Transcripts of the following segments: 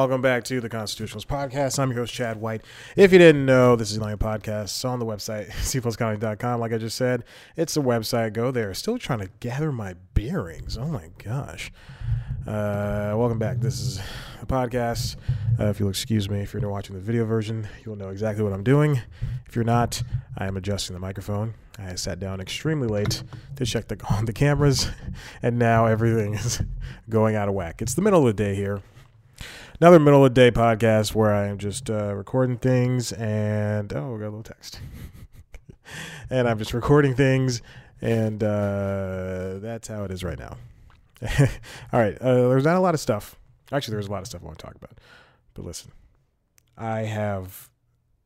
Welcome back to the Constitutionals Podcast. I'm your host, Chad White. If you didn't know, this is Lion Podcast. It's on the website, cpluscomedy.com. Like I just said, it's the website. Go there. Still trying to gather my bearings. Oh my gosh. Uh, welcome back. This is a podcast. Uh, if you'll excuse me, if you're watching the video version, you'll know exactly what I'm doing. If you're not, I am adjusting the microphone. I sat down extremely late to check the, on the cameras, and now everything is going out of whack. It's the middle of the day here another middle of the day podcast where I am just uh, recording things and oh, we got a little text, and I'm just recording things, and uh, that's how it is right now. All right, uh, there's not a lot of stuff. Actually, there's a lot of stuff I want to talk about, but listen, I have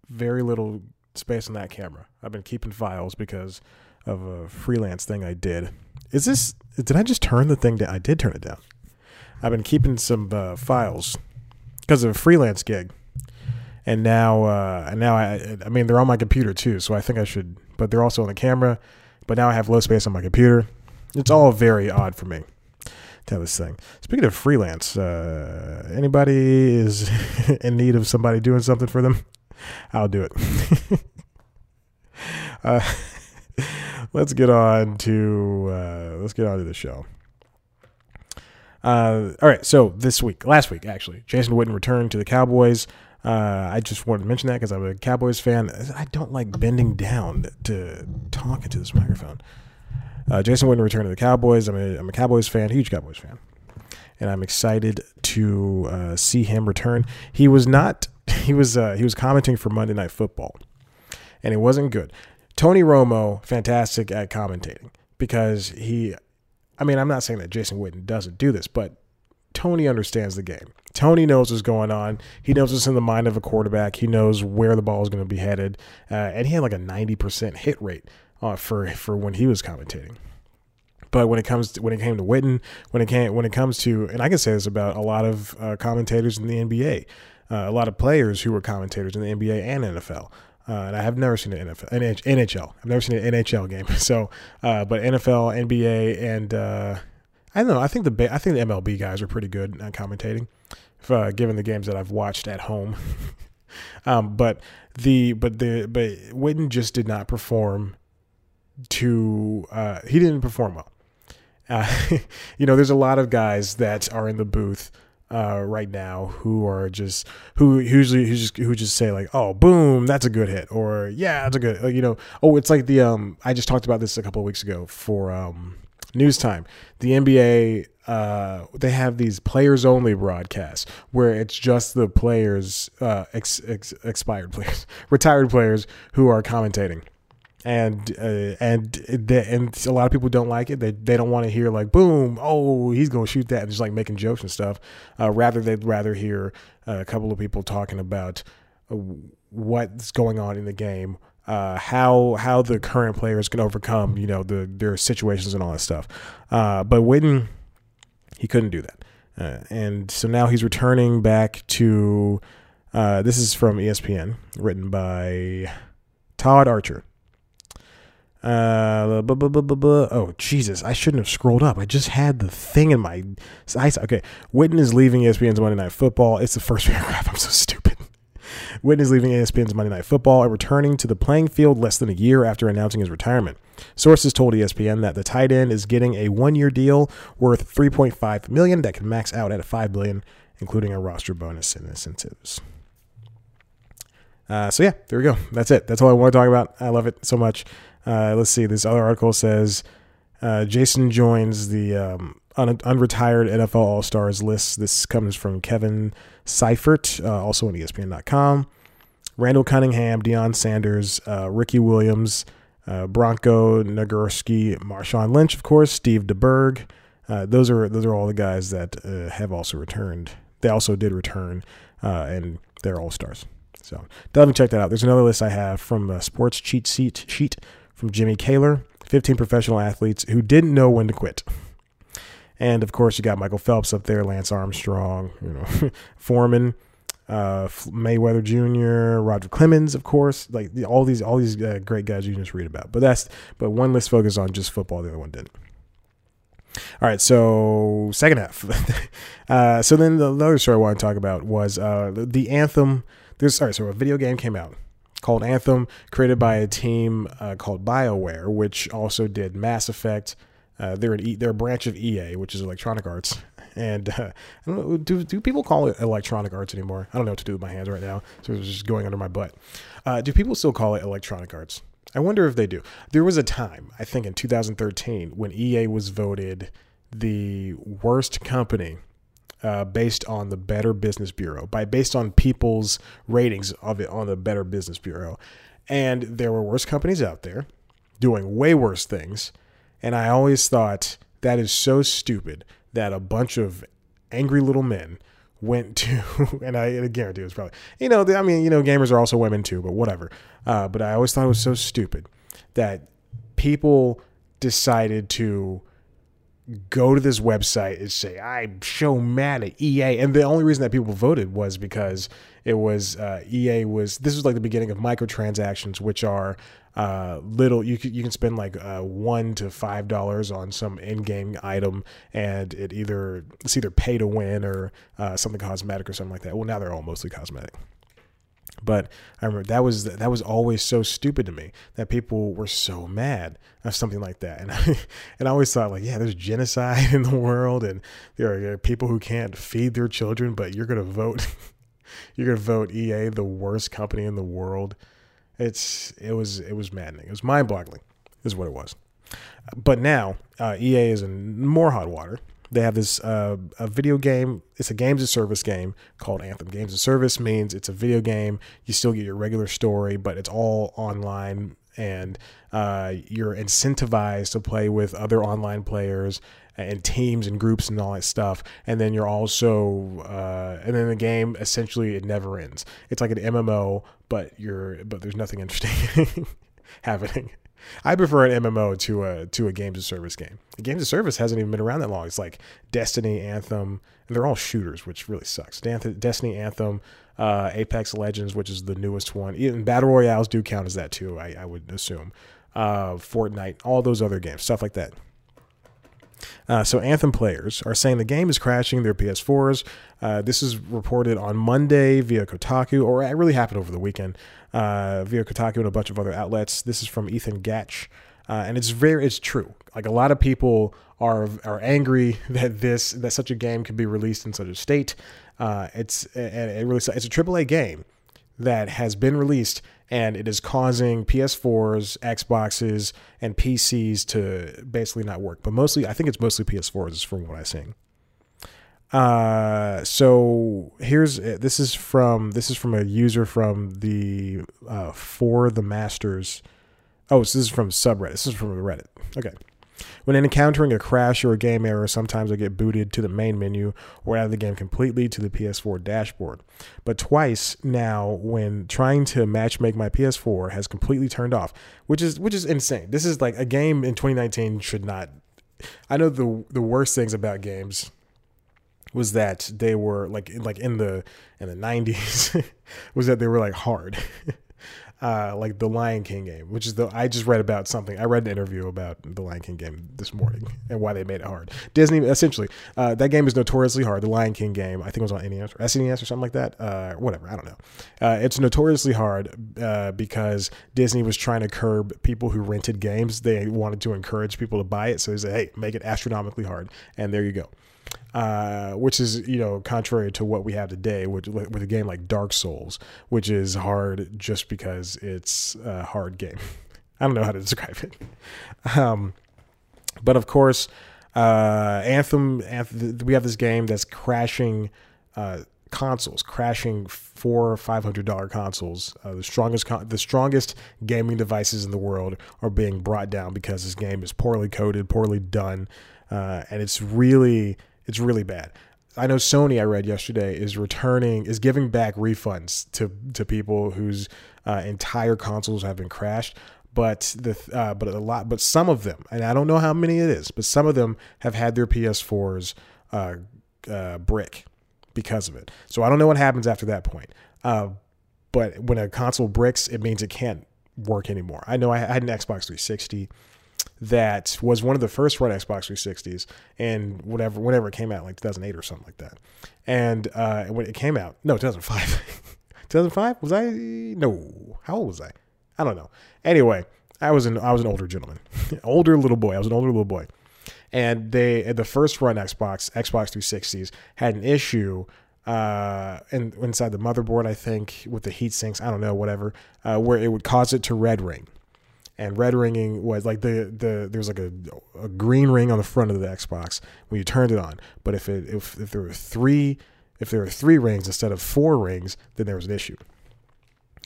very little space on that camera. I've been keeping files because of a freelance thing I did. Is this? Did I just turn the thing down? I did turn it down. I've been keeping some uh, files because of a freelance gig, and now uh, and now I I mean they're on my computer too, so I think I should. But they're also on the camera. But now I have low space on my computer. It's all very odd for me to have this thing. Speaking of freelance, uh, anybody is in need of somebody doing something for them, I'll do it. uh, let's get on to uh, let's get on to the show. Uh, all right, so this week, last week actually, Jason Witten returned to the Cowboys. Uh, I just wanted to mention that because I'm a Cowboys fan. I don't like bending down to talk into this microphone. Uh, Jason Witten returned to the Cowboys. I'm a, I'm a Cowboys fan, huge Cowboys fan, and I'm excited to uh, see him return. He was not. He was. Uh, he was commenting for Monday Night Football, and it wasn't good. Tony Romo, fantastic at commentating because he I mean, I'm not saying that Jason Witten doesn't do this, but Tony understands the game. Tony knows what's going on. He knows what's in the mind of a quarterback. He knows where the ball is going to be headed, uh, and he had like a 90% hit rate uh, for for when he was commentating. But when it comes to, when it came to Witten, when it came when it comes to, and I can say this about a lot of uh, commentators in the NBA, uh, a lot of players who were commentators in the NBA and NFL. Uh, and I have never seen an NFL, NHL. I've never seen an NHL game. So, uh, but NFL, NBA, and uh, I don't know. I think the I think the MLB guys are pretty good at commentating, if, uh, given the games that I've watched at home. um, but the but the but Witten just did not perform. To uh, he didn't perform well. Uh, you know, there's a lot of guys that are in the booth uh, right now who are just who usually who just who just say like oh boom that's a good hit or yeah that's a good uh, you know. Oh it's like the um I just talked about this a couple of weeks ago for um news time. The NBA uh they have these players only broadcasts where it's just the players uh ex, ex, expired players retired players who are commentating and uh, and and a lot of people don't like it. They they don't want to hear like boom, oh he's gonna shoot that, and just like making jokes and stuff. Uh, rather they'd rather hear uh, a couple of people talking about uh, what's going on in the game, uh, how how the current players can overcome you know the their situations and all that stuff. Uh, but Witten, he couldn't do that, and so now he's returning back to. this is from ESPN, written by Todd Archer. Uh, oh Jesus! I shouldn't have scrolled up. I just had the thing in my eyes. Okay, Witten is leaving ESPN's Monday Night Football. It's the first paragraph. I'm so stupid. Witten is leaving ESPN's Monday Night Football and returning to the playing field less than a year after announcing his retirement. Sources told ESPN that the tight end is getting a one-year deal worth 3.5 million that can max out at 5 billion, including a roster bonus and incentives. Uh, so yeah, there we go. That's it. That's all I want to talk about. I love it so much. Uh, let's see. This other article says uh, Jason joins the um, un- unretired NFL All Stars list. This comes from Kevin Seifert, uh, also on ESPN.com. Randall Cunningham, Deion Sanders, uh, Ricky Williams, uh, Bronco Nagurski, Marshawn Lynch, of course, Steve DeBerg. Uh, those are those are all the guys that have also returned. They also did return, and they're all stars. So definitely check that out. There's another list I have from Sports Cheat Sheet sheet from Jimmy Kaler, 15 professional athletes who didn't know when to quit. And of course, you got Michael Phelps up there, Lance Armstrong, you know, Foreman, uh, Mayweather Jr., Roger Clemens, of course, like all these all these uh, great guys you just read about. But that's but one list focused on just football, the other one didn't. All right, so second half. uh, so then the, the other story I want to talk about was uh, the Anthem. There's sorry, so a video game came out called Anthem, created by a team uh, called BioWare, which also did Mass Effect. Uh, they're an e, they're a branch of EA, which is Electronic Arts. And uh, I don't know, do do people call it Electronic Arts anymore? I don't know what to do with my hands right now, so it's just going under my butt. Uh, do people still call it Electronic Arts? I wonder if they do. There was a time, I think in 2013, when EA was voted the worst company uh, based on the Better Business Bureau, by based on people's ratings of it on the Better Business Bureau. And there were worse companies out there doing way worse things. And I always thought that is so stupid that a bunch of angry little men went to, and I, and I guarantee it was probably, you know, I mean, you know, gamers are also women too, but whatever. Uh, but I always thought it was so stupid that people decided to go to this website and say, I'm so mad at EA. And the only reason that people voted was because it was uh, EA was, this was like the beginning of microtransactions, which are uh, little you can you can spend like uh, one to five dollars on some in-game item, and it either it's either pay to win or uh, something cosmetic or something like that. Well, now they're all mostly cosmetic. But I remember that was that was always so stupid to me that people were so mad of something like that, and I, and I always thought like, yeah, there's genocide in the world, and there are people who can't feed their children, but you're gonna vote, you're gonna vote EA the worst company in the world it's it was it was maddening. It was mind boggling, is what it was. But now uh, EA is in more hot water. They have this uh, a video game. It's a games of service game called Anthem. Games of service means it's a video game. You still get your regular story, but it's all online, and uh, you're incentivized to play with other online players and teams and groups and all that stuff. And then you're also, uh, and then the game essentially it never ends. It's like an MMO, but you're, but there's nothing interesting happening. I prefer an MMO to a to a games of service game. The games of service hasn't even been around that long. It's like Destiny, Anthem, and they're all shooters, which really sucks. Destiny, Anthem, uh, Apex Legends, which is the newest one. Even battle royales do count as that too. I, I would assume. Uh, Fortnite, all those other games, stuff like that. Uh, so Anthem players are saying the game is crashing their PS4s. Uh, this is reported on Monday via Kotaku, or it really happened over the weekend uh, via Kotaku and a bunch of other outlets. This is from Ethan Gach, Uh, and it's very it's true. Like a lot of people are are angry that this that such a game could be released in such a state. Uh, it's it really it's a AAA game that has been released and it is causing PS4s, Xboxes, and PCs to basically not work. But mostly, I think it's mostly PS4s from what I'm seeing. Uh, so here's this is from this is from a user from the uh, for the masters. Oh, so this is from subreddit. This is from Reddit. Okay. When encountering a crash or a game error, sometimes I get booted to the main menu or out of the game completely to the PS4 dashboard. But twice now, when trying to matchmake my PS4, has completely turned off, which is which is insane. This is like a game in 2019 should not. I know the the worst things about games was that they were like like in the in the 90s was that they were like hard uh, like the Lion King game, which is the I just read about something. I read an interview about the Lion King game this morning and why they made it hard. Disney essentially uh, that game is notoriously hard. The Lion King game, I think it was on NES or SNES or something like that. Uh, whatever, I don't know. Uh, it's notoriously hard uh, because Disney was trying to curb people who rented games. They wanted to encourage people to buy it, so they said, "Hey, make it astronomically hard," and there you go uh, which is you know contrary to what we have today with with a game like Dark Souls, which is hard just because it's a hard game. I don't know how to describe it. Um, but of course, uh, Anthem, we have this game that's crashing uh, consoles, crashing four or five hundred dollar consoles. Uh, the strongest, con- the strongest gaming devices in the world are being brought down because this game is poorly coded, poorly done, uh, and it's really it's really bad. I know Sony. I read yesterday is returning is giving back refunds to to people whose uh, entire consoles have been crashed. But the uh, but a lot but some of them and I don't know how many it is, but some of them have had their PS4s uh, uh, brick because of it. So I don't know what happens after that point. Uh, but when a console bricks, it means it can't work anymore. I know I had an Xbox 360 that was one of the first run Xbox 360s, and whatever whenever it came out, like 2008 or something like that. And uh, when it came out, no, 2005. 2005 was I? No, how old was I? I don't know. Anyway, I was an I was an older gentleman, older little boy. I was an older little boy, and they the first run Xbox Xbox 360s had an issue uh, and inside the motherboard, I think with the heat sinks, I don't know, whatever, uh, where it would cause it to red ring. And red ringing was like the the there's like a, a green ring on the front of the Xbox when you turned it on. But if it if, if there were three if there were three rings instead of four rings, then there was an issue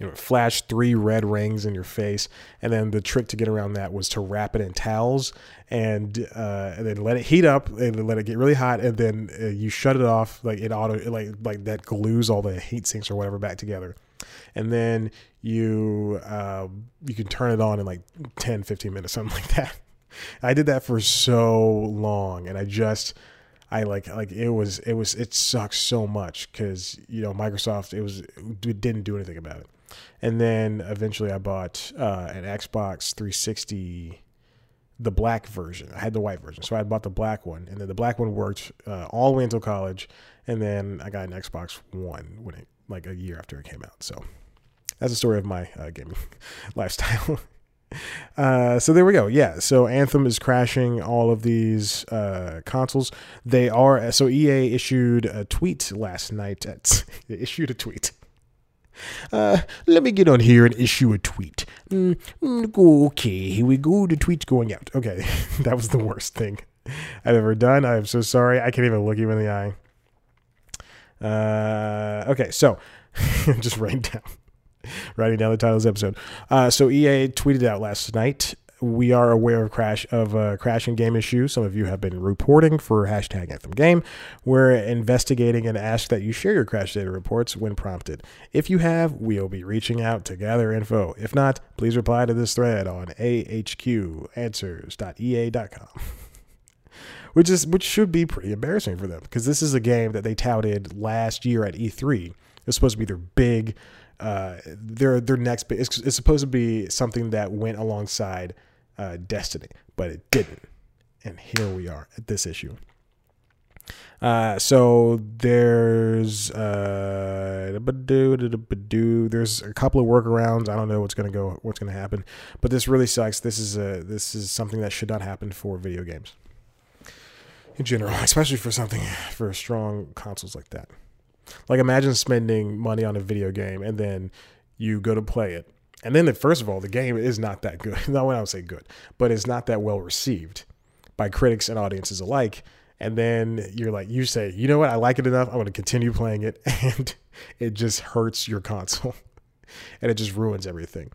you know, flash three red rings in your face, and then the trick to get around that was to wrap it in towels and, uh, and then let it heat up and let it get really hot, and then uh, you shut it off like it auto like like that glues all the heat sinks or whatever back together, and then you uh, you can turn it on in like 10, 15 minutes, something like that. I did that for so long, and I just. I like like it was it was it sucks so much because you know Microsoft it was it didn't do anything about it. And then eventually I bought uh, an Xbox 360, the black version. I had the white version. So I bought the black one. And then the black one worked uh, all the way until college. And then I got an Xbox One when it, like a year after it came out. So that's the story of my uh, gaming lifestyle. Uh, so there we go. Yeah. So Anthem is crashing all of these uh, consoles. They are so EA issued a tweet last night. At, issued a tweet uh, let me get on here and issue a tweet. Mm, mm okay, here we go. The tweet's going out. Okay, that was the worst thing I've ever done. I'm so sorry. I can't even look you in the eye. Uh, okay, so just writing down, writing down the title of this episode. Uh, so EA tweeted out last night we are aware of crash of a crashing game issue. Some of you have been reporting for hashtag Anthem Game. We're investigating and ask that you share your crash data reports when prompted. If you have, we'll be reaching out to gather info. If not, please reply to this thread on ahqanswers.ea.com. which is which should be pretty embarrassing for them because this is a game that they touted last year at E3. It's supposed to be their big uh, their their next it's, it's supposed to be something that went alongside uh, Destiny, but it didn't. And here we are at this issue. Uh, so there's uh, there's a couple of workarounds. I don't know what's gonna go, what's gonna happen, but this really sucks. This is a this is something that should not happen for video games in general, especially for something for strong consoles like that. Like imagine spending money on a video game and then you go to play it and then, first of all, the game is not that good. Not when I would say good, but it's not that well received by critics and audiences alike. And then you're like, you say, you know what? I like it enough. I'm to continue playing it. And it just hurts your console and it just ruins everything.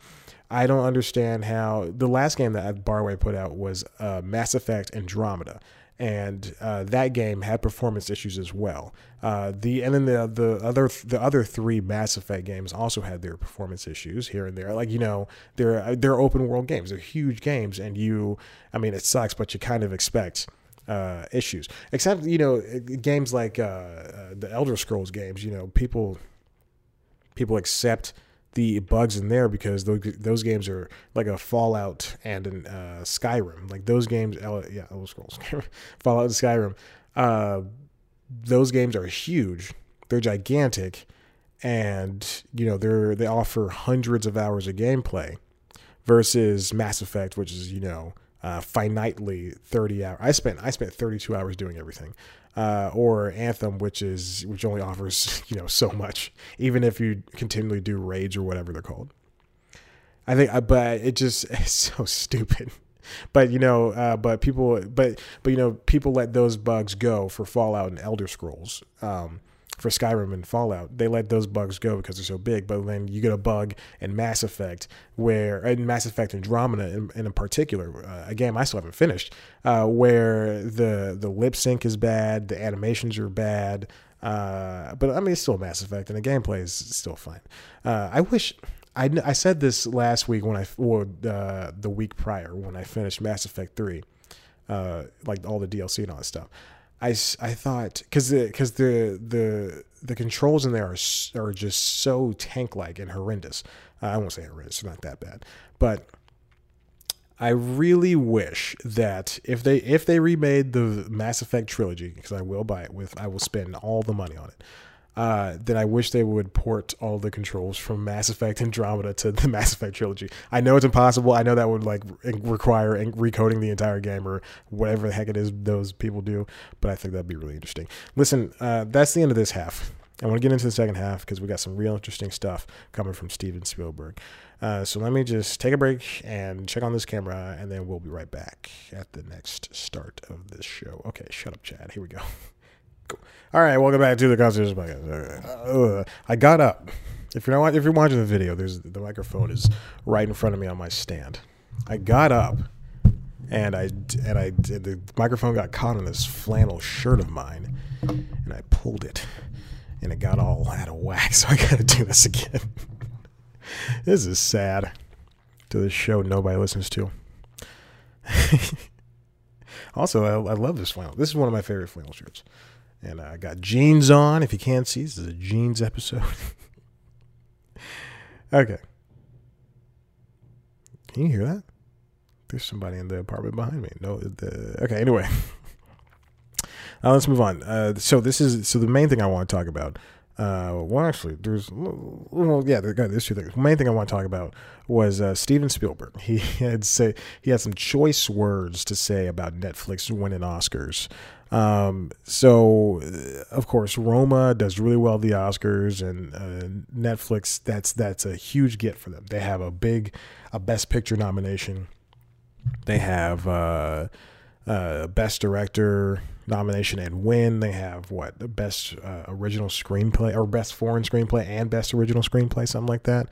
I don't understand how the last game that BioWare put out was uh, Mass Effect Andromeda and uh, that game had performance issues as well. Uh, the and then the the other the other three Mass Effect games also had their performance issues here and there. Like you know, they're they're open world games, they're huge games, and you, I mean, it sucks, but you kind of expect uh, issues. Except you know, games like uh, uh, the Elder Scrolls games, you know, people people accept the bugs in there because those, those games are like a Fallout and an uh, Skyrim. Like those games, yeah, Elder Scrolls, Fallout and Skyrim. Uh, those games are huge. They're gigantic, and you know they're they offer hundreds of hours of gameplay versus Mass Effect, which is you know uh, finitely 30 hours. I spent I spent 32 hours doing everything uh, or Anthem, which is which only offers you know so much, even if you continually do raids or whatever they're called. I think, uh, but it just it's so stupid. But you know, uh, but people, but but you know, people let those bugs go for Fallout and Elder Scrolls. Um, for Skyrim and Fallout. They let those bugs go because they're so big. But then you get a bug in Mass Effect, where in Mass Effect Andromeda, in, in particular, uh, a game I still haven't finished, uh, where the the lip sync is bad, the animations are bad. Uh, but I mean, it's still Mass Effect, and the gameplay is still fine. Uh, I wish. I, I said this last week when I or uh, the week prior when I finished Mass Effect three, uh, like all the DLC and all that stuff. I, I thought because the because the the the controls in there are are just so tank like and horrendous. Uh, I won't say horrendous, not that bad, but I really wish that if they if they remade the Mass Effect trilogy, because I will buy it with, I will spend all the money on it. Uh, then I wish they would port all the controls from Mass Effect Andromeda to the Mass Effect trilogy. I know it's impossible. I know that would like require recoding the entire game or whatever the heck it is those people do. But I think that'd be really interesting. Listen, uh, that's the end of this half. I want to get into the second half because we got some real interesting stuff coming from Steven Spielberg. Uh, so let me just take a break and check on this camera, and then we'll be right back at the next start of this show. Okay, shut up, Chad. Here we go. cool. All right, welcome back to the Constitution Podcast. Uh, I got up. If you're not, if you're watching the video, there's the microphone is right in front of me on my stand. I got up, and I and I the microphone got caught in this flannel shirt of mine, and I pulled it, and it got all out of whack. So I got to do this again. this is sad to this show nobody listens to. also, I, I, love this flannel. This is one of my favorite flannel shirts. And I got jeans on. If you can't see, this is a jeans episode. okay. Can you hear that? There's somebody in the apartment behind me. No, the, okay. Anyway, uh, let's move on. Uh, so this is so the main thing I want to talk about uh, well, actually, there's well, yeah, there's two things. The main thing I want to talk about was uh, Steven Spielberg. He had say he had some choice words to say about Netflix winning Oscars. Um, so, uh, of course, Roma does really well at the Oscars, and uh, Netflix. That's that's a huge get for them. They have a big, a Best Picture nomination. They have uh, uh Best Director nomination and win. They have what the best uh, original screenplay or best foreign screenplay and best original screenplay, something like that.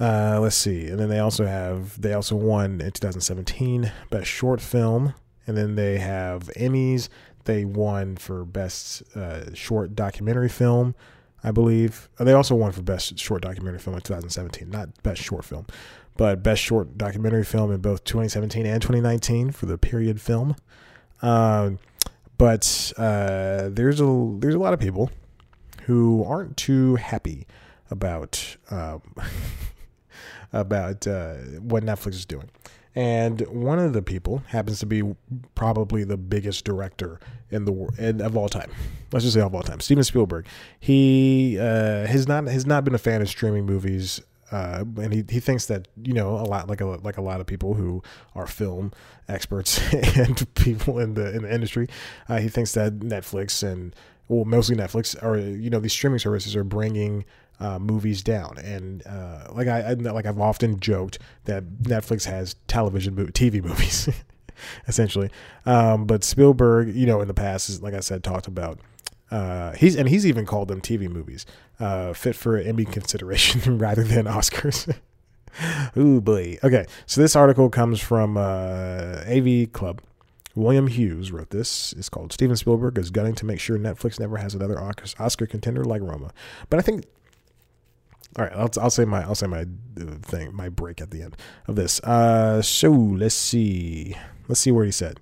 Uh, let's see, and then they also have they also won in 2017 best short film, and then they have Emmys. They won for best uh, short documentary film, I believe. Uh, they also won for best short documentary film in 2017, not best short film, but best short documentary film in both 2017 and 2019 for the period film. Uh, but uh, there's a there's a lot of people who aren't too happy about um, about uh, what Netflix is doing. And one of the people happens to be probably the biggest director in the world of all time. Let's just say of all time, Steven Spielberg. He uh, has not has not been a fan of streaming movies uh, and he, he thinks that you know a lot like a like a lot of people who are film experts and people in the in the industry, uh, he thinks that Netflix and well mostly Netflix are you know these streaming services are bringing uh, movies down. And uh, like I, I, like I've often joked that Netflix has television TV movies essentially, um, but Spielberg you know in the past is, like I said talked about uh, he's and he's even called them TV movies, uh, fit for Emmy consideration rather than Oscars. Ooh boy. Okay, so this article comes from uh, AV Club. William Hughes wrote this. It's called Steven Spielberg is gunning to make sure Netflix never has another Oscar contender like Roma. But I think all right, I'll, I'll say my I'll say my uh, thing my break at the end of this. Uh, so let's see let's see what he said.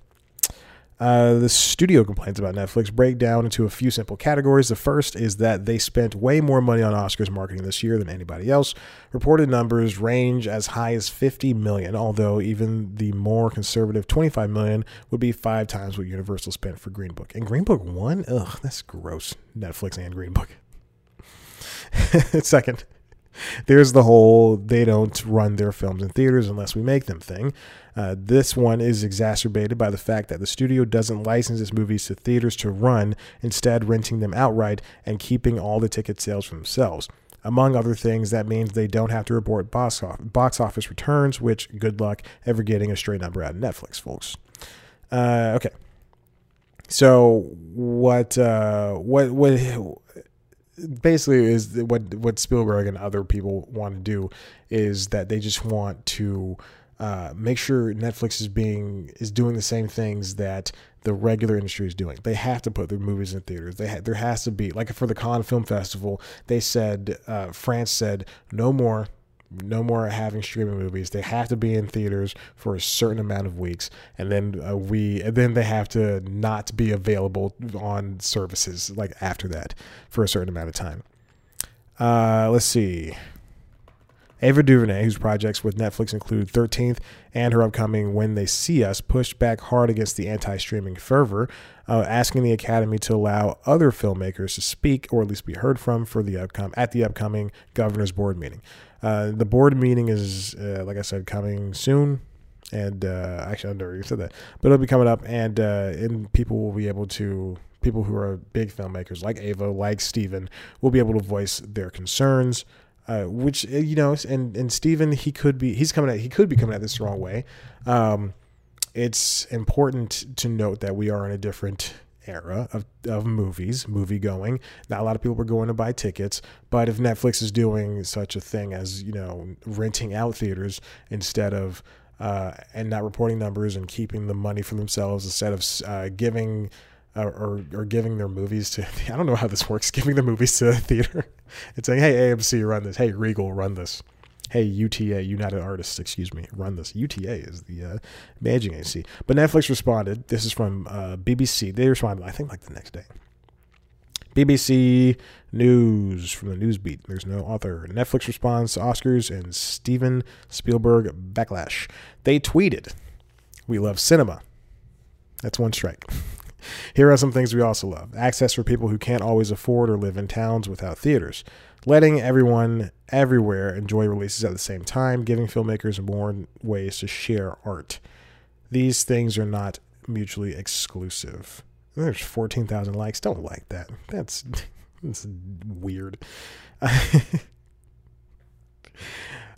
Uh, the studio complaints about Netflix break down into a few simple categories. The first is that they spent way more money on Oscars marketing this year than anybody else. Reported numbers range as high as 50 million, although even the more conservative 25 million would be five times what Universal spent for Green Book. And Green Book won? Ugh, that's gross. Netflix and Green Book. Second, there's the whole they don't run their films in theaters unless we make them thing. Uh, this one is exacerbated by the fact that the studio doesn't license its movies to theaters to run, instead, renting them outright and keeping all the ticket sales for themselves. Among other things, that means they don't have to report box office, returns, which good luck ever getting a straight number out of Netflix, folks. Uh, okay. So what uh, what what basically is what what Spielberg and other people want to do is that they just want to uh, make sure Netflix is being is doing the same things that the regular industry is doing. They have to put their movies in theaters. They ha- there has to be like for the Cannes Film Festival. They said uh, France said no more no more having streaming movies. They have to be in theaters for a certain amount of weeks, and then uh, we and then they have to not be available on services like after that for a certain amount of time. Uh, let's see. Ava DuVernay, whose projects with Netflix include 13th and her upcoming When They See Us, pushed back hard against the anti streaming fervor, uh, asking the Academy to allow other filmmakers to speak or at least be heard from for the outcome at the upcoming Governor's Board meeting. Uh, the board meeting is, uh, like I said, coming soon. And uh, actually, I already said that, but it'll be coming up, and uh, and people will be able to people who are big filmmakers like Ava, like Steven, will be able to voice their concerns. Uh, which uh, you know, and and Stephen, he could be he's coming at he could be coming at this the wrong way. Um, it's important to note that we are in a different era of, of movies, movie going. Not a lot of people were going to buy tickets, but if Netflix is doing such a thing as you know renting out theaters instead of uh, and not reporting numbers and keeping the money for themselves instead of uh, giving or or giving their movies to I don't know how this works giving the movies to the theater and saying hey AMC run this hey Regal run this hey UTA United Artists excuse me run this UTA is the uh, managing agency but Netflix responded this is from uh, BBC they responded I think like the next day BBC News from the Newsbeat. There's no author. Netflix responds to Oscars and Steven Spielberg backlash. They tweeted, We love cinema. That's one strike. Here are some things we also love access for people who can't always afford or live in towns without theaters, letting everyone everywhere enjoy releases at the same time, giving filmmakers more ways to share art. These things are not mutually exclusive. There's 14,000 likes. Don't like that. That's, that's weird.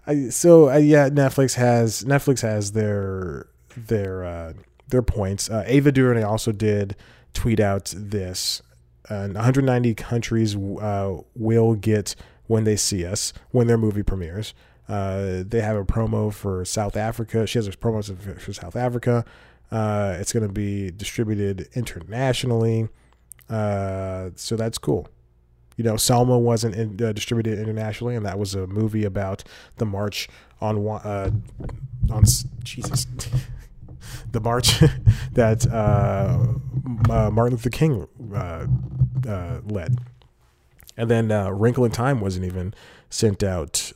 I, so uh, yeah, Netflix has Netflix has their their uh, their points. Uh, Ava DuVernay also did tweet out this. Uh, 190 countries uh, will get when they see us when their movie premieres. Uh, they have a promo for South Africa. She has a promo for South Africa. Uh, it's going to be distributed internationally. Uh, so that's cool. You know, Selma wasn't in, uh, distributed internationally, and that was a movie about the march on uh, on Jesus, the march that uh, uh, Martin Luther King uh, uh, led. And then uh, Wrinkle in Time wasn't even sent out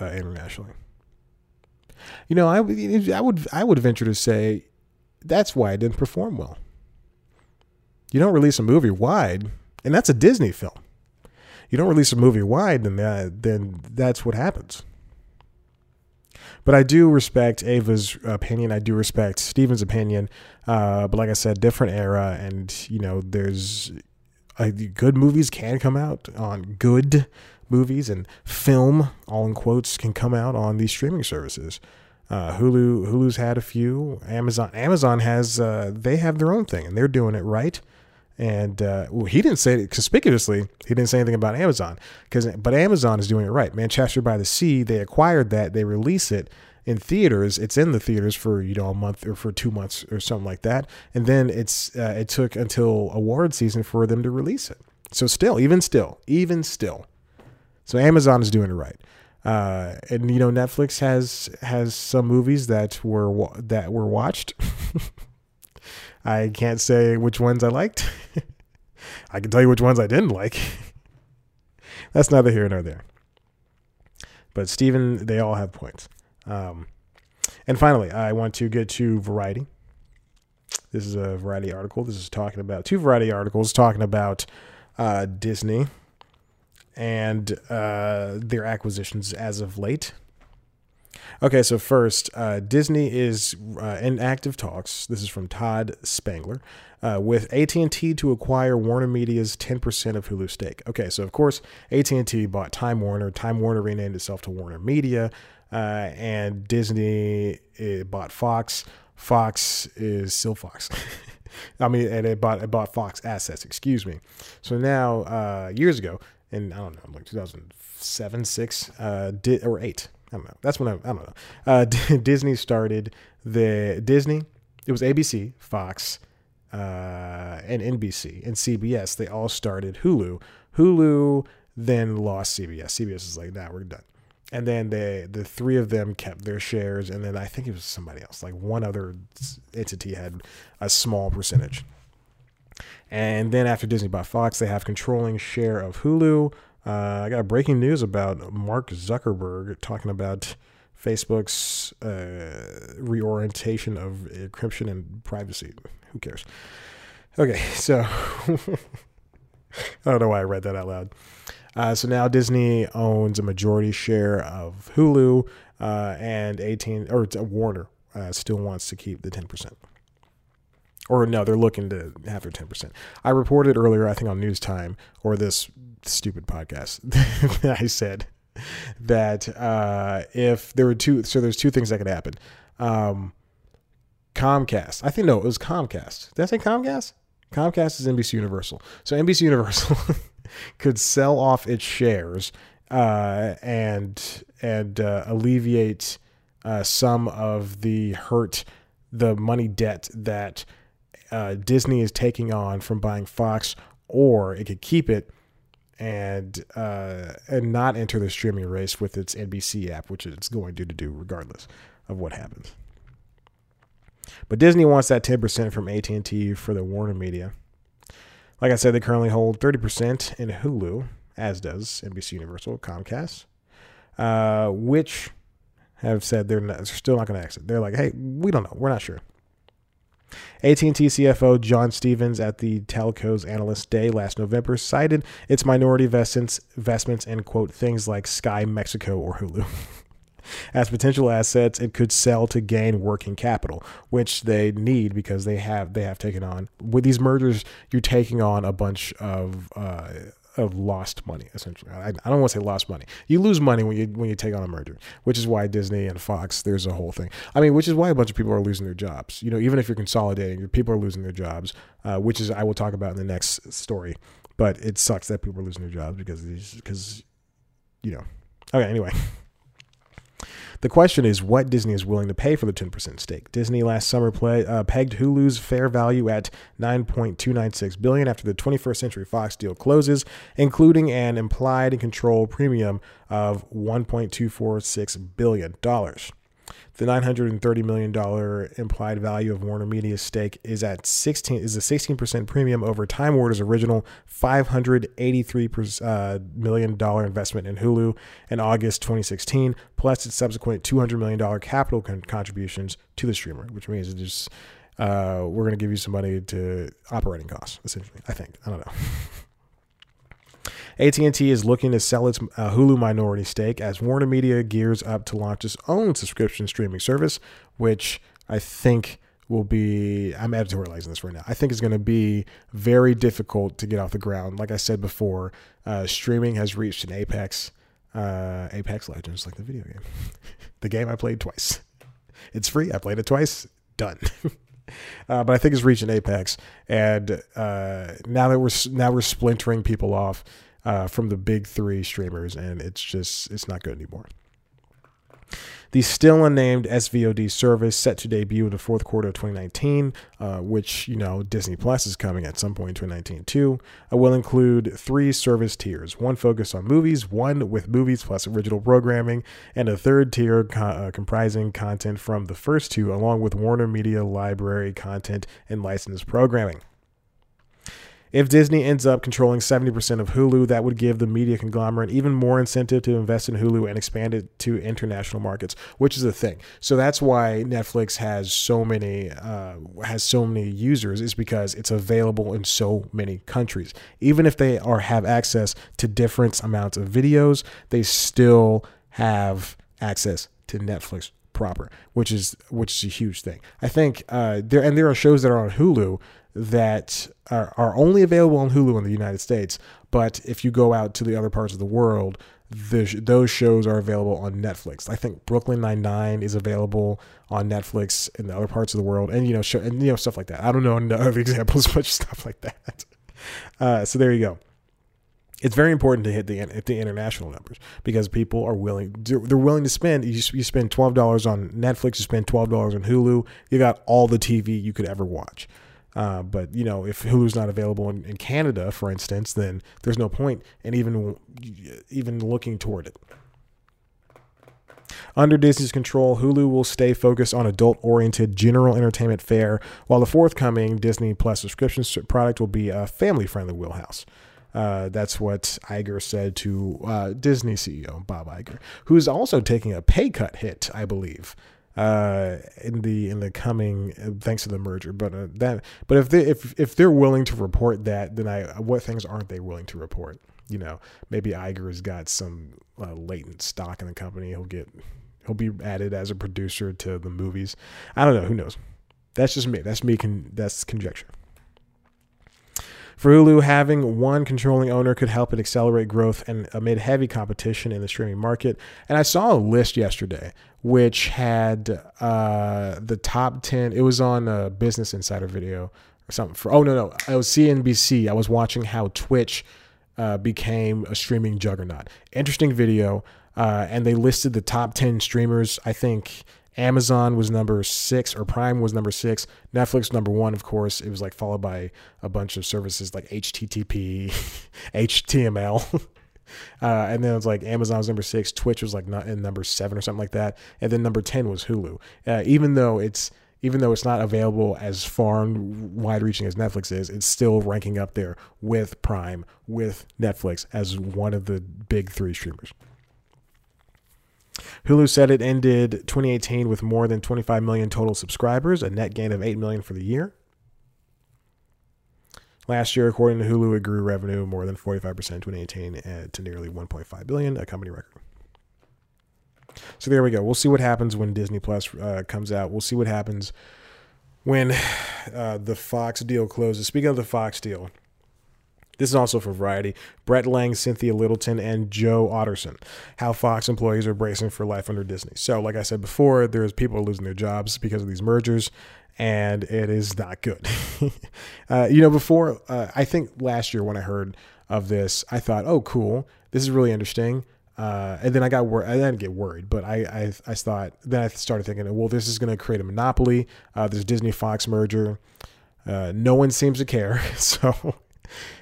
internationally. You know, I, I would I would venture to say that's why it didn't perform well. You don't release a movie wide, and that's a Disney film. You don't release a movie wide, then that, then that's what happens. But I do respect Ava's opinion. I do respect Steven's opinion. Uh, but like I said, different era, and you know, there's uh, good movies can come out on good movies, and film, all in quotes, can come out on these streaming services. Uh, Hulu, Hulu's had a few. Amazon, Amazon has, uh, they have their own thing, and they're doing it right. And uh, well, he didn't say it conspicuously. He didn't say anything about Amazon, because but Amazon is doing it right. Manchester by the Sea, they acquired that. They release it in theaters. It's in the theaters for you know a month or for two months or something like that. And then it's uh, it took until award season for them to release it. So still, even still, even still, so Amazon is doing it right. Uh, and you know Netflix has has some movies that were that were watched. I can't say which ones I liked. I can tell you which ones I didn't like. That's neither here nor there. But Steven, they all have points. Um, and finally, I want to get to Variety. This is a Variety article. This is talking about two Variety articles talking about uh, Disney and uh, their acquisitions as of late. Okay, so first, uh, Disney is uh, in active talks. This is from Todd Spangler uh, with AT and T to acquire Warner Media's 10% of Hulu stake. Okay, so of course, AT and T bought Time Warner. Time Warner renamed itself to Warner Media, uh, and Disney it bought Fox. Fox is still Fox. I mean, and it bought it bought Fox assets. Excuse me. So now, uh, years ago, in I don't know, like 2007, six, uh, di- or eight. I don't know. That's when I, I don't know. Uh, Disney started the Disney. It was ABC, Fox, uh, and NBC and CBS. They all started Hulu. Hulu then lost CBS. CBS is like, nah, we're done. And then they, the three of them kept their shares, and then I think it was somebody else, like one other entity had a small percentage. And then after Disney bought Fox, they have controlling share of Hulu. Uh, I got breaking news about Mark Zuckerberg talking about Facebook's uh, reorientation of encryption and privacy. Who cares? Okay, so I don't know why I read that out loud. Uh, so now Disney owns a majority share of Hulu, uh, and AT&T or Warner uh, still wants to keep the 10%. Or no, they're looking to have their 10%. I reported earlier, I think on News Time or this stupid podcast, I said that uh, if there were two, so there's two things that could happen. Um, Comcast, I think no, it was Comcast. Did I say Comcast? Comcast is NBC Universal. So NBC Universal could sell off its shares uh, and and uh, alleviate uh, some of the hurt, the money debt that uh, Disney is taking on from buying Fox, or it could keep it and uh, and not enter the streaming race with its NBC app, which it's going to do regardless of what happens. But Disney wants that 10% from AT&T for the Warner Media. Like I said, they currently hold 30% in Hulu, as does NBC Universal, Comcast, uh, which have said they're, not, they're still not going to exit. They're like, hey, we don't know. We're not sure. AT&T CFO John Stephens at the telco's analyst day last November cited its minority investments, investments in quote things like Sky Mexico or Hulu. As potential assets, it could sell to gain working capital, which they need because they have they have taken on with these mergers. You're taking on a bunch of uh, of lost money essentially. I, I don't want to say lost money. You lose money when you when you take on a merger, which is why Disney and Fox. There's a whole thing. I mean, which is why a bunch of people are losing their jobs. You know, even if you're consolidating, people are losing their jobs, uh, which is I will talk about in the next story. But it sucks that people are losing their jobs because because you know. Okay, anyway. The question is what Disney is willing to pay for the 10% stake. Disney last summer play, uh, pegged Hulu's fair value at 9.296 billion after the 21st Century Fox deal closes, including an implied and control premium of 1.246 billion dollars. The $930 million implied value of Warner Media's stake is at 16 is a 16% premium over Time Warner's original $583 uh, million dollar investment in Hulu in August 2016, plus its subsequent $200 million capital con- contributions to the streamer, which means just uh, we're going to give you some money to operating costs, essentially. I think I don't know. AT&T is looking to sell its uh, Hulu minority stake as Warner Media gears up to launch its own subscription streaming service, which I think will be I'm editorializing this right now. I think it's going to be very difficult to get off the ground. Like I said before, uh, streaming has reached an apex. Uh, Apex Legends, like the video game, the game I played twice. It's free. I played it twice. Done. Uh, but I think it's reaching apex, and uh, now that we're now we're splintering people off uh, from the big three streamers, and it's just it's not good anymore. The still unnamed SVOD service set to debut in the fourth quarter of 2019, uh, which, you know, Disney Plus is coming at some point in 2019 too, uh, will include three service tiers one focused on movies, one with movies plus original programming, and a third tier co- uh, comprising content from the first two, along with Warner Media Library content and licensed programming. If Disney ends up controlling 70% of Hulu, that would give the media conglomerate even more incentive to invest in Hulu and expand it to international markets, which is a thing. So that's why Netflix has so many uh, has so many users is because it's available in so many countries. Even if they are have access to different amounts of videos, they still have access to Netflix proper, which is which is a huge thing. I think uh, there and there are shows that are on Hulu that are, are only available on Hulu in the United States. But if you go out to the other parts of the world, the, those shows are available on Netflix. I think Brooklyn Nine Nine is available on Netflix in the other parts of the world, and you know, show, and you know stuff like that. I don't know other examples, but stuff like that. Uh, so there you go. It's very important to hit the hit the international numbers because people are willing. They're willing to spend. You, you spend twelve dollars on Netflix. You spend twelve dollars on Hulu. You got all the TV you could ever watch. Uh, but you know, if Hulu's not available in, in, Canada, for instance, then there's no point in even even looking toward it. Under Disney's control, Hulu will stay focused on adult-oriented general entertainment fare, while the forthcoming Disney Plus subscription product will be a family-friendly wheelhouse. Uh, that's what Iger said to uh, Disney CEO Bob Iger, who's also taking a pay cut hit, I believe, uh, in the in the coming uh, thanks to the merger. But uh, that but if they if if they're willing to report that, then I what things aren't they willing to report? You know, maybe Iger has got some uh, latent stock in the company. He'll get he'll be added as a producer to the movies. I don't know. Who knows? That's just me. That's me. Con- that's conjecture. For Hulu, having one controlling owner could help it accelerate growth and amid heavy competition in the streaming market. And I saw a list yesterday which had uh, the top 10. It was on a Business Insider video or something. For Oh, no, no. It was CNBC. I was watching how Twitch uh, became a streaming juggernaut. Interesting video. Uh, and they listed the top 10 streamers. I think Amazon was number six, or Prime was number six. Netflix number one, of course. It was like followed by a bunch of services like HTTP, HTML. Uh, and then it was like Amazon was number six, Twitch was like not in number seven or something like that, and then number ten was Hulu. Uh, even though it's even though it's not available as far and wide reaching as Netflix is, it's still ranking up there with Prime, with Netflix as one of the big three streamers. Hulu said it ended 2018 with more than 25 million total subscribers, a net gain of 8 million for the year. Last year, according to Hulu, it grew revenue more than 45% in 2018 uh, to nearly 1.5 billion, a company record. So there we go. We'll see what happens when Disney Plus uh, comes out. We'll see what happens when uh, the Fox deal closes. Speaking of the Fox deal, this is also for Variety. Brett Lang, Cynthia Littleton, and Joe Otterson. How Fox employees are bracing for life under Disney. So, like I said before, there's people losing their jobs because of these mergers, and it is not good. uh, you know, before uh, I think last year when I heard of this, I thought, "Oh, cool, this is really interesting." Uh, and then I got worried. I didn't get worried, but I, I, I thought. Then I started thinking, well, this is going to create a monopoly. Uh, this Disney Fox merger. Uh, no one seems to care, so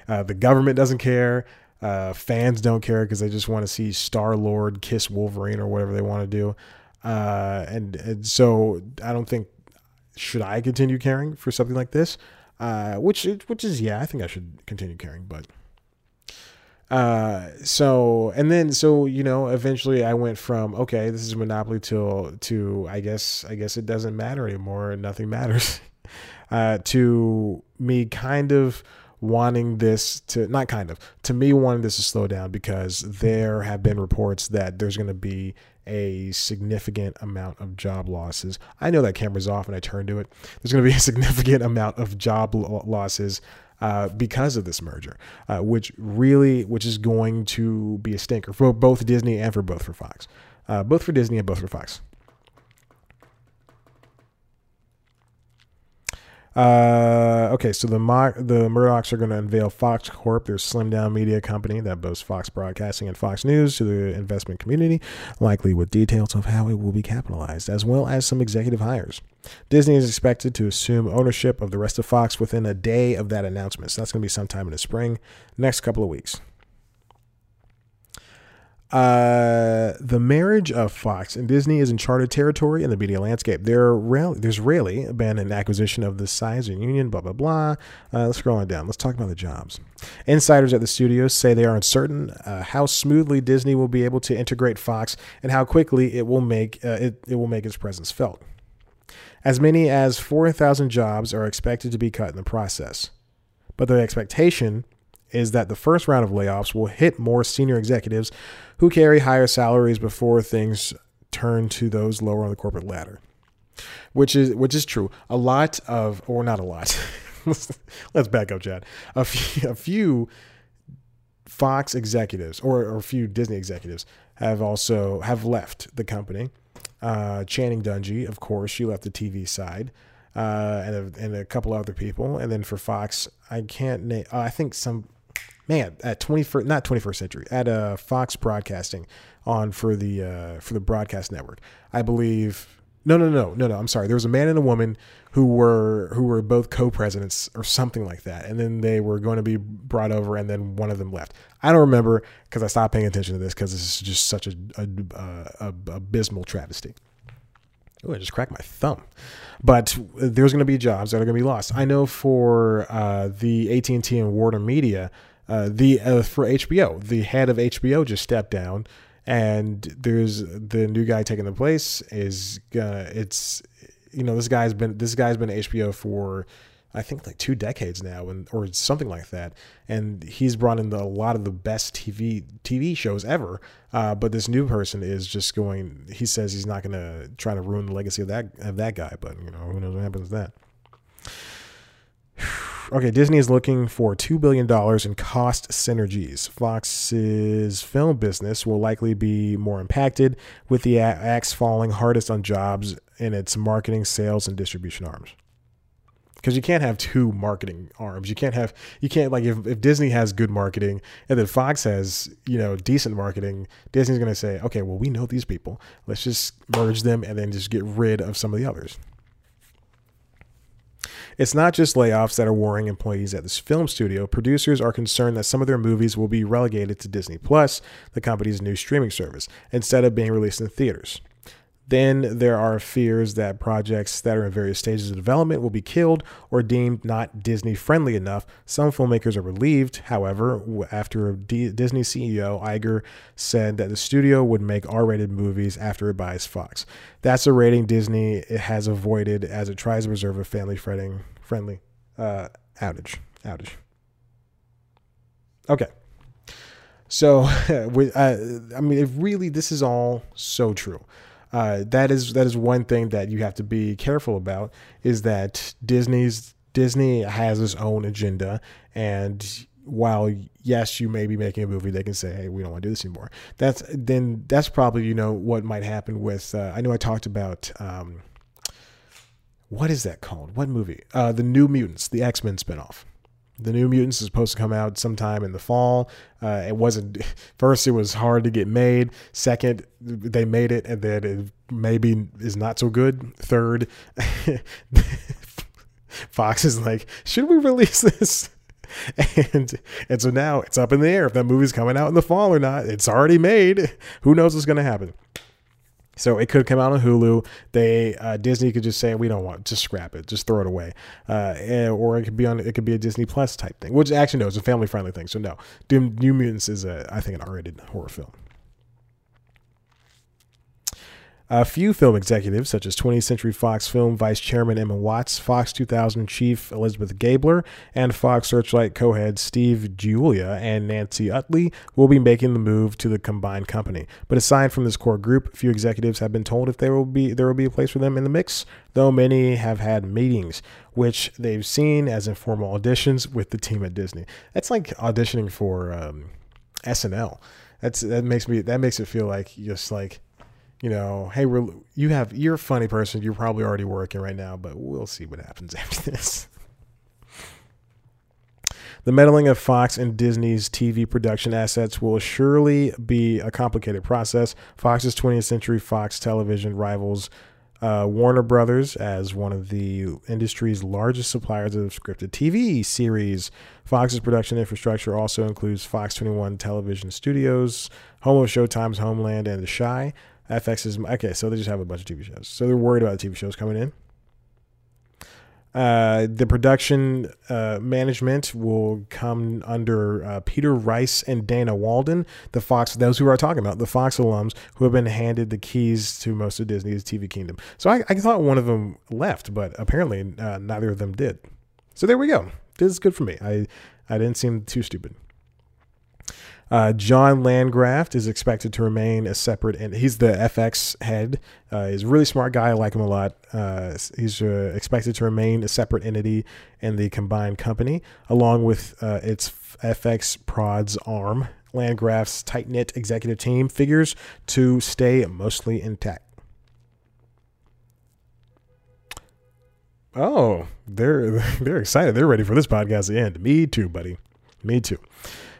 uh, the government doesn't care. Uh, fans don't care because they just want to see Star Lord kiss Wolverine or whatever they want to do. Uh, and, and, so I don't think should I continue caring for something like this, uh, which which is yeah I think I should continue caring, but. Uh, so and then so you know eventually I went from okay this is monopoly till to I guess I guess it doesn't matter anymore nothing matters uh, to me kind of wanting this to not kind of to me wanting this to slow down because there have been reports that there's going to be a significant amount of job losses. I know that camera's off and I turned to it. There's going to be a significant amount of job losses uh, because of this merger, uh, which really, which is going to be a stinker for both Disney and for both for Fox, uh, both for Disney and both for Fox. Uh, okay, so the Mo- the Murdochs are going to unveil Fox Corp, their slim down media company that boasts Fox Broadcasting and Fox News to the investment community, likely with details of how it will be capitalized, as well as some executive hires. Disney is expected to assume ownership of the rest of Fox within a day of that announcement. So that's going to be sometime in the spring, next couple of weeks. Uh, the marriage of Fox and Disney is uncharted territory in the media landscape. There rarely, there's rarely been an acquisition of this size and union, blah, blah, blah. Uh, let's scroll on down. Let's talk about the jobs. Insiders at the studios say they are uncertain uh, how smoothly Disney will be able to integrate Fox and how quickly it will make, uh, it, it will make its presence felt. As many as 4,000 jobs are expected to be cut in the process. But the expectation is that the first round of layoffs will hit more senior executives who carry higher salaries before things turn to those lower on the corporate ladder. Which is which is true. A lot of or not a lot. Let's back up, Chad. A few, a few Fox executives or, or a few Disney executives have also have left the company. Uh, Channing Dungey, of course, she left the TV side, uh, and a, and a couple other people. And then for Fox, I can't name. Uh, I think some man at 21st not 21st century at uh, Fox Broadcasting on for the uh, for the broadcast network. I believe no no no no no I'm sorry. There was a man and a woman who were who were both co-presidents or something like that, and then they were going to be brought over, and then one of them left. I don't remember because I stopped paying attention to this because this is just such a, a, a, a abysmal travesty. Oh, I just cracked my thumb. But there's going to be jobs that are going to be lost. I know for uh, the AT&T and Warner Media uh, the uh, for HBO. The head of HBO just stepped down, and there's the new guy taking the place is gonna. It's you know this guy's been this guy's been HBO for I think like two decades now, and or something like that. And he's brought in the, a lot of the best TV TV shows ever. Uh, but this new person is just going. He says he's not going to try to ruin the legacy of that of that guy. But you know who knows what happens with that. Okay, Disney is looking for $2 billion in cost synergies. Fox's film business will likely be more impacted, with the axe falling hardest on jobs in its marketing, sales, and distribution arms because you can't have two marketing arms. You can't have you can't like if, if Disney has good marketing and then Fox has you know decent marketing, Disney's going to say, okay, well we know these people, let's just merge them and then just get rid of some of the others. It's not just layoffs that are worrying employees at this film studio. Producers are concerned that some of their movies will be relegated to Disney Plus, the company's new streaming service, instead of being released in theaters. Then there are fears that projects that are in various stages of development will be killed or deemed not Disney friendly enough. Some filmmakers are relieved, however, after D- Disney CEO Iger said that the studio would make R rated movies after it buys Fox. That's a rating Disney has avoided as it tries to preserve a family friendly uh, outage. Outage. Okay. So, uh, I mean, it really, this is all so true uh, that is that is one thing that you have to be careful about is that Disney's Disney has its own agenda. And while yes you may be making a movie they can say hey we don't want to do this anymore. That's then that's probably you know what might happen with uh, I know I talked about um, what is that called? What movie? Uh, the New Mutants the X-Men spinoff the New Mutants is supposed to come out sometime in the fall. Uh, it wasn't first; it was hard to get made. Second, they made it, and then it maybe is not so good. Third, Fox is like, should we release this? And and so now it's up in the air if that movie's coming out in the fall or not. It's already made. Who knows what's going to happen? So it could come out on Hulu. They uh, Disney could just say we don't want, just scrap it, just throw it away, uh, and, or it could be on it could be a Disney Plus type thing, which actually no, it's a family friendly thing. So no, Doom, New Mutants is a I think an R rated horror film. A few film executives, such as 20th Century Fox Film Vice Chairman Emma Watts, Fox 2000 Chief Elizabeth Gabler, and Fox Searchlight co head Steve Gilula and Nancy Utley, will be making the move to the combined company. But aside from this core group, few executives have been told if there will be there will be a place for them in the mix, though many have had meetings, which they've seen as informal auditions with the team at Disney. That's like auditioning for um, SNL. That's that makes me that makes it feel like just like you know, hey, you have you're a funny person. You're probably already working right now, but we'll see what happens after this. The meddling of Fox and Disney's TV production assets will surely be a complicated process. Fox's 20th Century Fox television rivals uh, Warner Brothers as one of the industry's largest suppliers of scripted TV series. Fox's production infrastructure also includes Fox 21 television studios, home of Showtime's Homeland and The Chi. FX is okay, so they just have a bunch of TV shows. So they're worried about the TV shows coming in. Uh, the production uh, management will come under uh, Peter Rice and Dana Walden, the Fox, those who are talking about, the Fox alums who have been handed the keys to most of Disney's TV kingdom. So I, I thought one of them left, but apparently uh, neither of them did. So there we go. This is good for me. I, I didn't seem too stupid. Uh, John Landgraf is expected to remain a separate, and he's the FX head. Uh, he's a really smart guy. I like him a lot. Uh, he's uh, expected to remain a separate entity in the combined company, along with uh, its FX Prods arm. Landgraf's tight knit executive team figures to stay mostly intact. Oh, they're they're excited. They're ready for this podcast to end. Me too, buddy. Me too.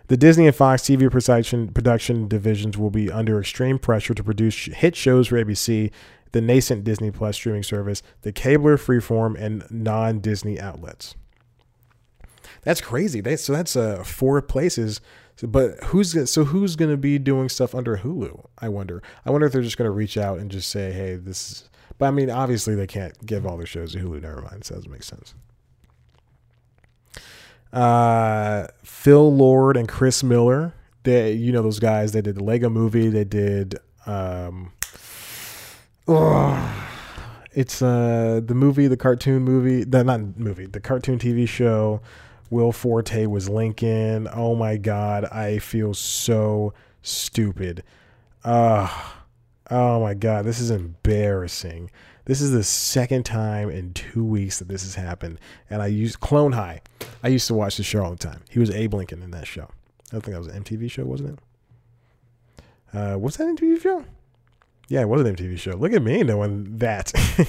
The Disney and Fox TV production, production divisions will be under extreme pressure to produce hit shows for ABC, the nascent Disney Plus streaming service, the Cabler, Freeform, and non Disney outlets. That's crazy. They, so that's uh, four places. So, but who's so who's going to be doing stuff under Hulu? I wonder. I wonder if they're just going to reach out and just say, "Hey, this." Is, but I mean, obviously they can't give all their shows to Hulu. Never mind. So that doesn't make sense. Uh, Phil Lord and Chris Miller. They, you know, those guys. They did the Lego Movie. They did. Um, oh, it's uh the movie, the cartoon movie, the not movie, the cartoon TV show. Will Forte was Lincoln. Oh my god, I feel so stupid. Uh, oh my god, this is embarrassing. This is the second time in two weeks that this has happened. And I used Clone High. I used to watch the show all the time. He was Abe Lincoln in that show. I think that was an MTV show, wasn't it? Uh, what's that MTV show? Yeah, it was an MTV show. Look at me knowing that.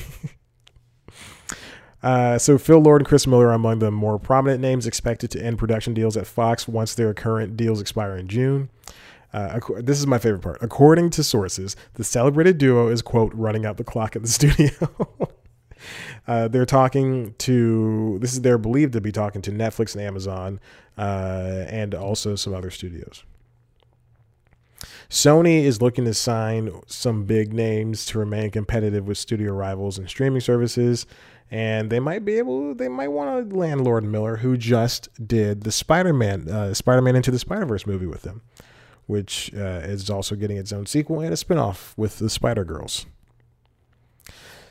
uh, so Phil Lord and Chris Miller are among the more prominent names expected to end production deals at Fox once their current deals expire in June. Uh, this is my favorite part. According to sources, the celebrated duo is, quote, running out the clock at the studio. uh, they're talking to, this is, they're believed to be talking to Netflix and Amazon uh, and also some other studios. Sony is looking to sign some big names to remain competitive with studio rivals and streaming services. And they might be able, they might want to land Lord Miller, who just did the Spider Man, uh, Spider Man Into the Spider Verse movie with them which uh, is also getting its own sequel and a spinoff with the Spider Girls.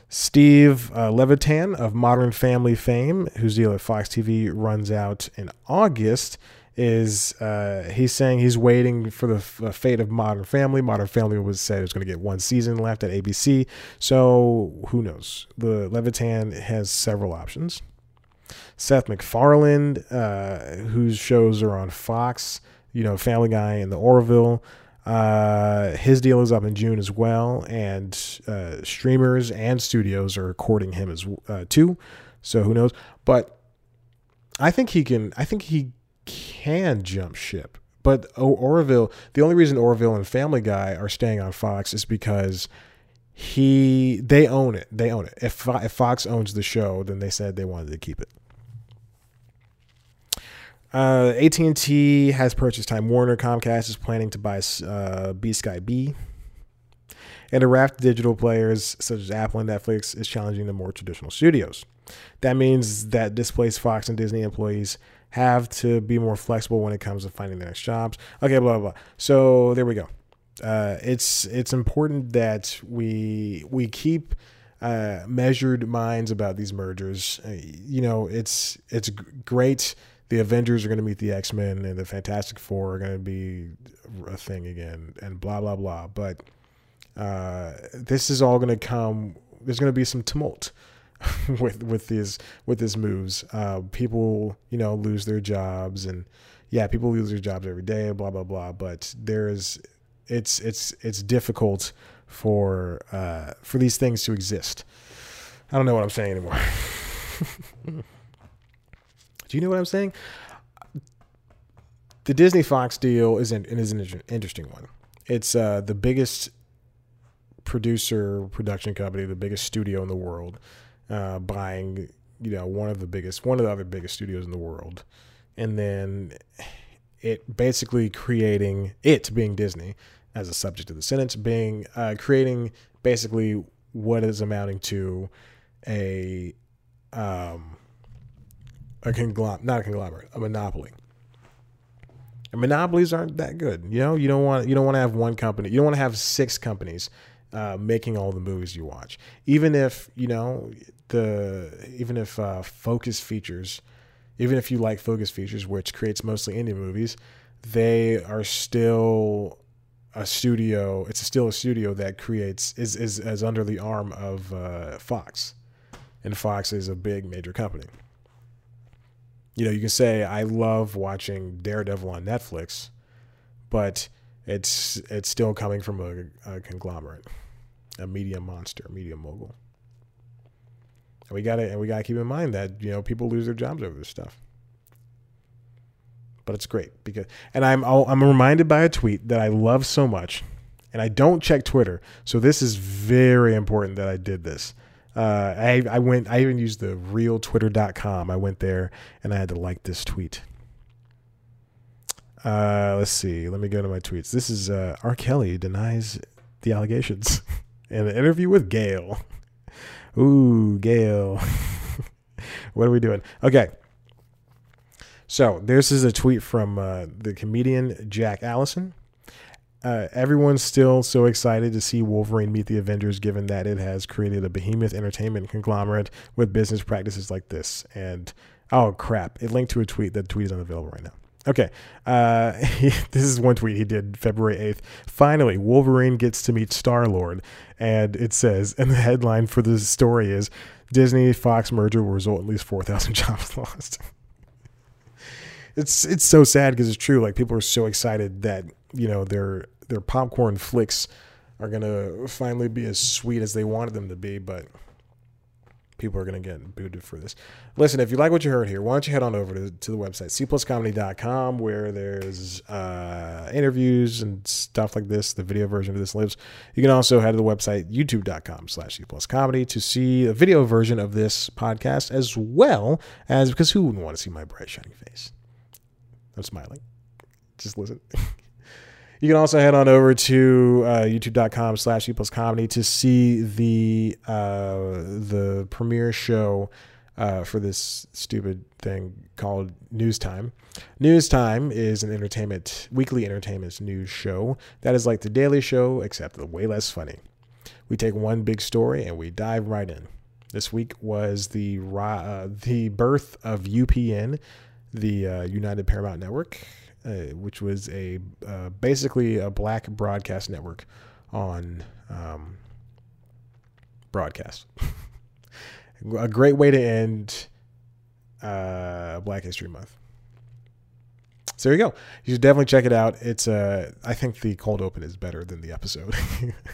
Steve uh, Levitan of Modern Family fame, whose deal at Fox TV runs out in August, is uh, he's saying he's waiting for the f- uh, fate of Modern Family. Modern Family was said was going to get one season left at ABC, so who knows? The Levitan has several options. Seth MacFarlane, uh, whose shows are on Fox, you know, Family Guy and the Orville. Uh, his deal is up in June as well, and uh, streamers and studios are courting him as uh, too. So who knows? But I think he can. I think he can jump ship. But Orville, the only reason Orville and Family Guy are staying on Fox is because he they own it. They own it. If if Fox owns the show, then they said they wanted to keep it. Uh, AT&T has purchased Time Warner. Comcast is planning to buy uh, BSkyB. And a raft of digital players such as Apple and Netflix is challenging the more traditional studios. That means that displaced Fox and Disney employees have to be more flexible when it comes to finding their next jobs. Okay, blah blah. blah. So there we go. Uh, it's it's important that we we keep uh, measured minds about these mergers. Uh, you know, it's it's great the Avengers are going to meet the X Men and the Fantastic Four are going to be a thing again, and blah blah blah. But uh, this is all going to come. There's going to be some tumult with with these with these moves. Uh, people, you know, lose their jobs, and yeah, people lose their jobs every day. Blah blah blah. But there's it's it's it's difficult for uh, for these things to exist. I don't know what I'm saying anymore. Do you know what I'm saying? The Disney Fox deal is an, is an interesting one. It's uh, the biggest producer production company, the biggest studio in the world, uh, buying you know one of the biggest, one of the other biggest studios in the world, and then it basically creating it being Disney as a subject of the sentence, being uh, creating basically what is amounting to a um, a conglomerate, not a conglomerate, a monopoly. And monopolies aren't that good. You know, you don't want you don't want to have one company. You don't want to have six companies uh, making all the movies you watch. Even if you know the even if uh, Focus Features, even if you like Focus Features, which creates mostly indie movies, they are still a studio. It's still a studio that creates is is, is under the arm of uh, Fox, and Fox is a big major company you know, you can say I love watching Daredevil on Netflix, but it's it's still coming from a, a conglomerate, a media monster, a media mogul. And we got to and we got to keep in mind that you know people lose their jobs over this stuff. But it's great because and I'm I'm reminded by a tweet that I love so much, and I don't check Twitter, so this is very important that I did this. Uh, I, I went, I even used the real realtwitter.com. I went there and I had to like this tweet. Uh, let's see. Let me go to my tweets. This is uh, R. Kelly denies the allegations in an interview with Gayle. Ooh, Gayle. what are we doing? Okay. So this is a tweet from uh, the comedian Jack Allison. Uh, everyone's still so excited to see Wolverine meet the Avengers, given that it has created a behemoth entertainment conglomerate with business practices like this. And oh crap, it linked to a tweet. That tweet is unavailable right now. Okay, uh, this is one tweet he did February 8th. Finally, Wolverine gets to meet Star Lord. And it says, and the headline for the story is Disney Fox merger will result in at least 4,000 jobs lost. it's it's so sad because it's true. Like people are so excited that, you know, their their popcorn flicks are to finally be as sweet as they wanted them to be, but people are to get booted for this. Listen, if you like what you heard here, why don't you head on over to, to the website, cpluscomedy.com, where there's uh, interviews and stuff like this. The video version of this lives. You can also head to the website, youtube.com slash cpluscomedy to see a video version of this podcast as well as, because who wouldn't want to see my bright, shining face? I'm smiling. Just listen. You can also head on over to uh, youtube.com slash plus comedy to see the uh, the premiere show uh, for this stupid thing called News Time. News Time is an entertainment weekly entertainment news show that is like the Daily Show except way less funny. We take one big story and we dive right in. This week was the uh, the birth of UPN, the uh, United Paramount Network uh, which was a uh, basically a black broadcast network on um, broadcast. a great way to end uh, Black History Month. So there you go. You should definitely check it out. It's uh, I think the cold open is better than the episode,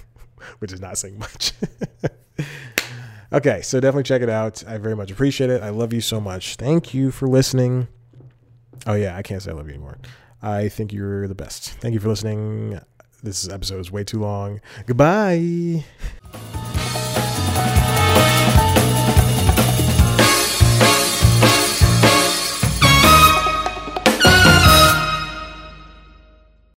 which is not saying much. okay, so definitely check it out. I very much appreciate it. I love you so much. Thank you for listening. Oh yeah, I can't say I love you anymore. I think you're the best. Thank you for listening. This episode is way too long. Goodbye.